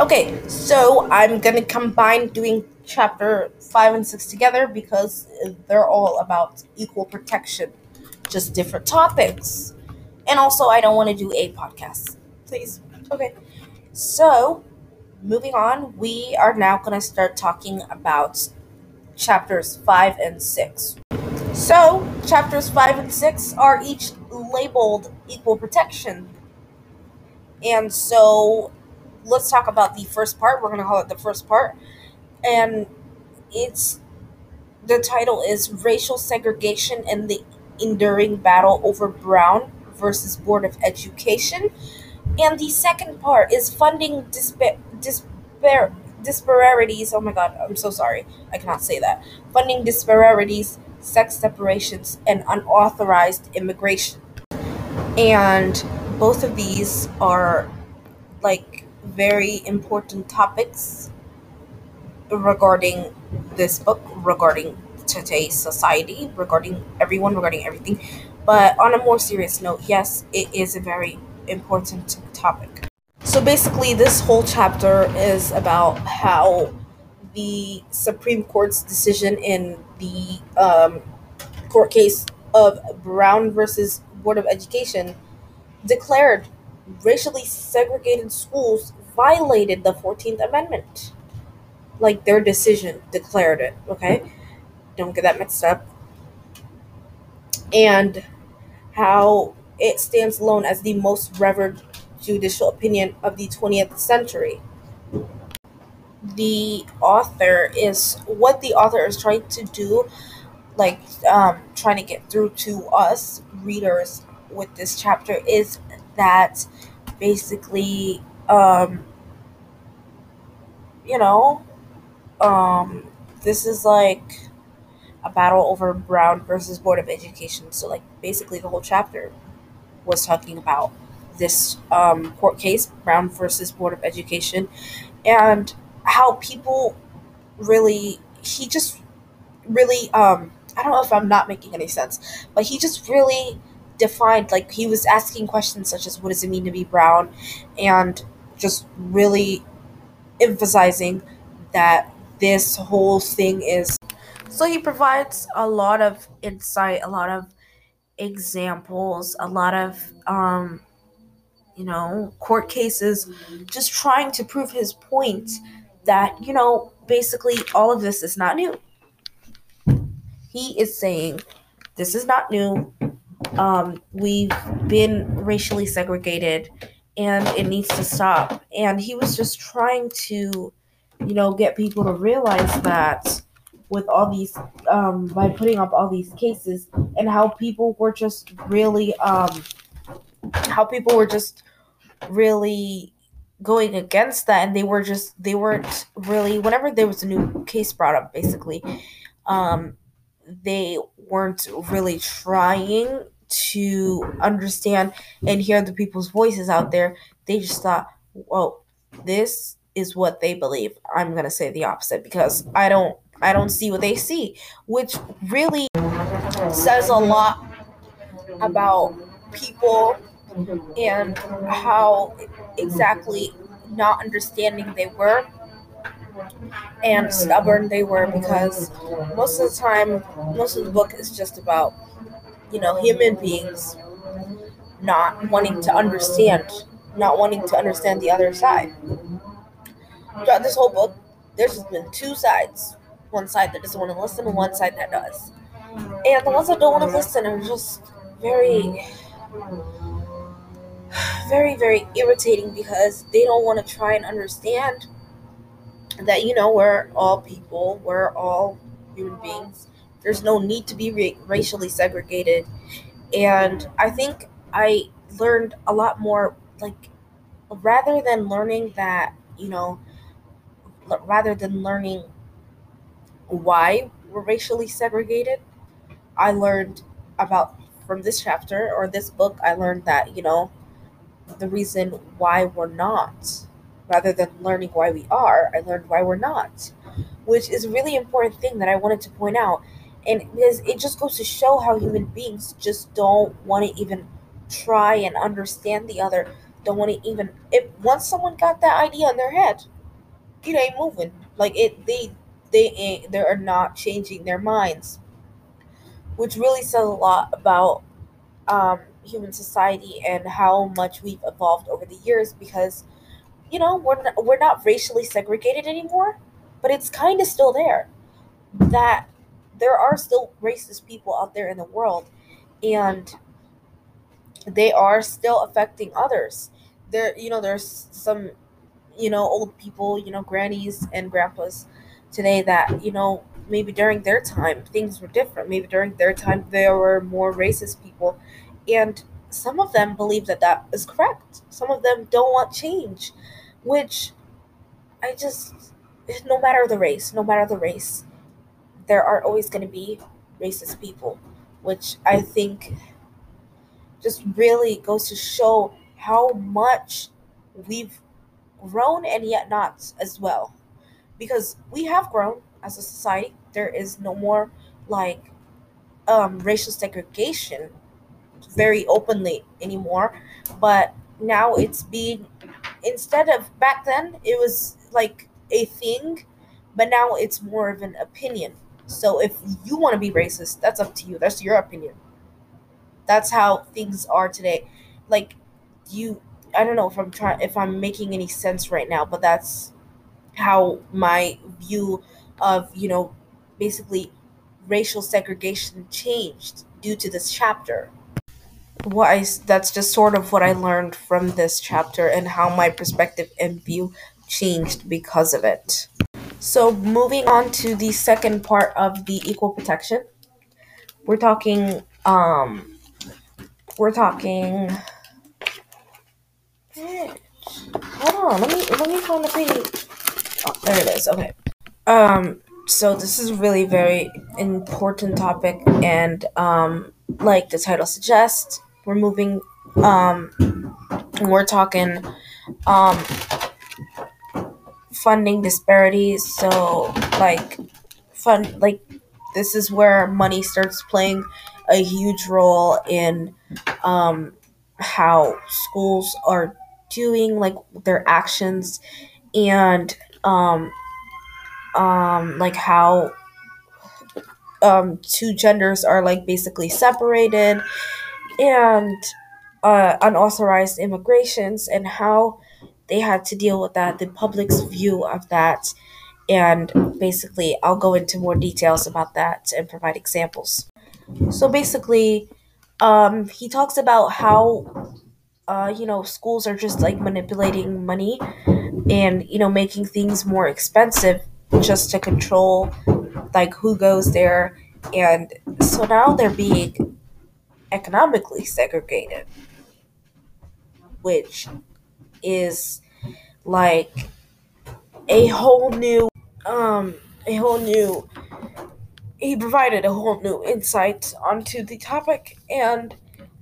Okay, so I'm gonna combine doing chapter 5 and 6 together because they're all about equal protection, just different topics. And also, I don't want to do a podcast. Please. Okay, so moving on, we are now gonna start talking about chapters 5 and 6. So, chapters 5 and 6 are each labeled equal protection. And so, let's talk about the first part. We're going to call it the first part. And it's the title is Racial Segregation and the Enduring Battle over Brown versus Board of Education. And the second part is funding dispa- dispar- disparities. Oh my god, I'm so sorry. I cannot say that. Funding disparities, sex separations, and unauthorized immigration. And both of these are like very important topics regarding this book, regarding today's society, regarding everyone, regarding everything. But on a more serious note, yes, it is a very important topic. So basically, this whole chapter is about how the Supreme Court's decision in the um, court case of Brown versus Board of Education declared racially segregated schools violated the 14th Amendment. Like their decision declared it, okay? Don't get that mixed up. And how it stands alone as the most revered judicial opinion of the 20th century. The author is what the author is trying to do, like um, trying to get through to us readers with this chapter, is that basically, um, you know, um, this is like a battle over Brown versus Board of Education. So, like, basically, the whole chapter was talking about this um, court case, Brown versus Board of Education, and how people really, he just really, um, I don't know if I'm not making any sense, but he just really defined, like, he was asking questions such as, what does it mean to be brown? And just really emphasizing that this whole thing is. So he provides a lot of insight, a lot of examples, a lot of um, you know, court cases, just trying to prove his point that, you know, basically all of this is not new. He is saying this is not new. Um, we've been racially segregated and it needs to stop. And he was just trying to, you know, get people to realize that with all these um, by putting up all these cases and how people were just really um, how people were just really going against that and they were just they weren't really whenever there was a new case brought up basically um they weren't really trying to understand and hear the people's voices out there they just thought well this is what they believe. I'm to say the opposite because i don't i don't see what they see which really says a lot about people and how exactly not understanding they were and stubborn they were because most of the time most of the book is just about you know human beings not wanting to understand not wanting to understand the other side. Throughout this whole book there's been two sides. One side that doesn't want to listen and one side that does. And the ones that don't want to listen are just very very, very irritating because they don't want to try and understand that, you know, we're all people, we're all human beings. There's no need to be ra- racially segregated. And I think I learned a lot more, like, rather than learning that, you know, rather than learning why we're racially segregated, I learned about from this chapter or this book, I learned that, you know, the reason why we're not. Rather than learning why we are, I learned why we're not, which is a really important thing that I wanted to point out. And because it just goes to show how human beings just don't want to even try and understand the other. don't want to even if once someone got that idea in their head, it ain't moving. Like it they they ain't they are not changing their minds. Which really says a lot about um human society and how much we've evolved over the years because you know we're not, we're not racially segregated anymore but it's kind of still there that there are still racist people out there in the world and they are still affecting others. There you know there's some you know old people you know grannies and grandpas today that you know maybe during their time things were different. Maybe during their time there were more racist people. And some of them believe that that is correct. Some of them don't want change which i just no matter the race no matter the race there are always going to be racist people which i think just really goes to show how much we've grown and yet not as well. Because we have grown as a society. There is no more like um, racial segregation very openly anymore. But now it's being instead of back then it was like a thing but now it's more of an opinion so if you want to be racist that's up to you. That's your opinion. That's how things are today. Like you i don't know if i'm trying if i'm making any sense right now but that's how my view of you know basically racial segregation changed due to this chapter. What I that's just sort of what I learned from this chapter and how my perspective and view changed because of it. So moving on to the second part of the equal protection, we're talking um we're talking hold on let me let me find the page oh, there it is okay. Um so this is really very important topic and um like the title suggests we're moving um we're talking um funding disparities so like fun like this is where money starts playing a huge role in um how schools are doing like their actions and um um like how um two genders are like basically separated and uh, unauthorized immigrations and how they had to deal with that, the public's view of that. And basically, I'll go into more details about that and provide examples. So basically, um, he talks about how, uh, you know, schools are just like manipulating money and, you know, making things more expensive just to control like who goes there. And so now they're being economically segregated, which is like a whole new um a whole new he provided a whole new insight onto the topic and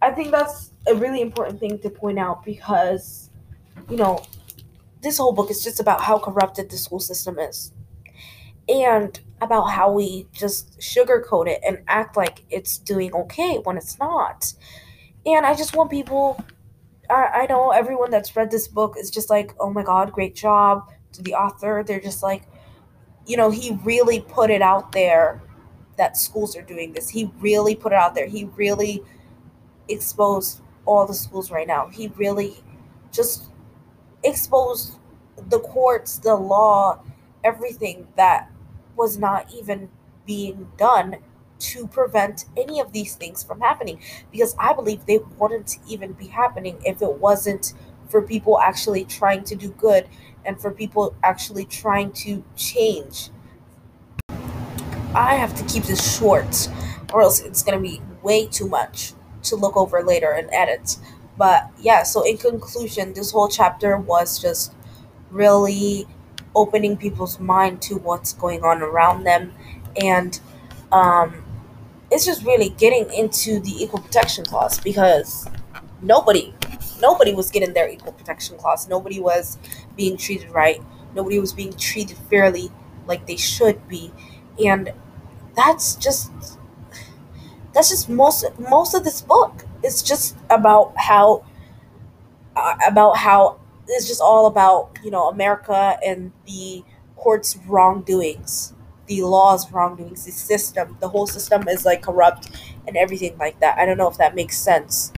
I think that's a really important thing to point out because you know this whole book is just about how corrupted the school system is and about how we just sugarcoat it and act like it's doing okay when it's not. And I just want people, I, I know everyone that's read this book is just like, oh my God, great job to the author. They're just like, you know, he really put it out there that schools are doing this. He really put it out there. He really exposed all the schools right now. He really just exposed the courts, the law, everything that was not even being done to prevent any of these things from happening because I believe they wouldn't even be happening if it wasn't for people actually trying to do good and for people actually trying to change. I have to keep this short or else it's going to be way too much to look over later and edit. But yeah, so in conclusion, this whole chapter was just really opening people's mind to what's going on around them and um, it's just really getting into the equal protection clause because nobody nobody was getting their equal protection clause. Nobody was being treated right. Nobody was being treated fairly like they should be. And that's just that's just most most of this book it's just about how uh, about how it's just all about you know America and the court's wrongdoings, the law's wrongdoings, the system. The whole system is like corrupt and everything like that. I don't know if that makes sense.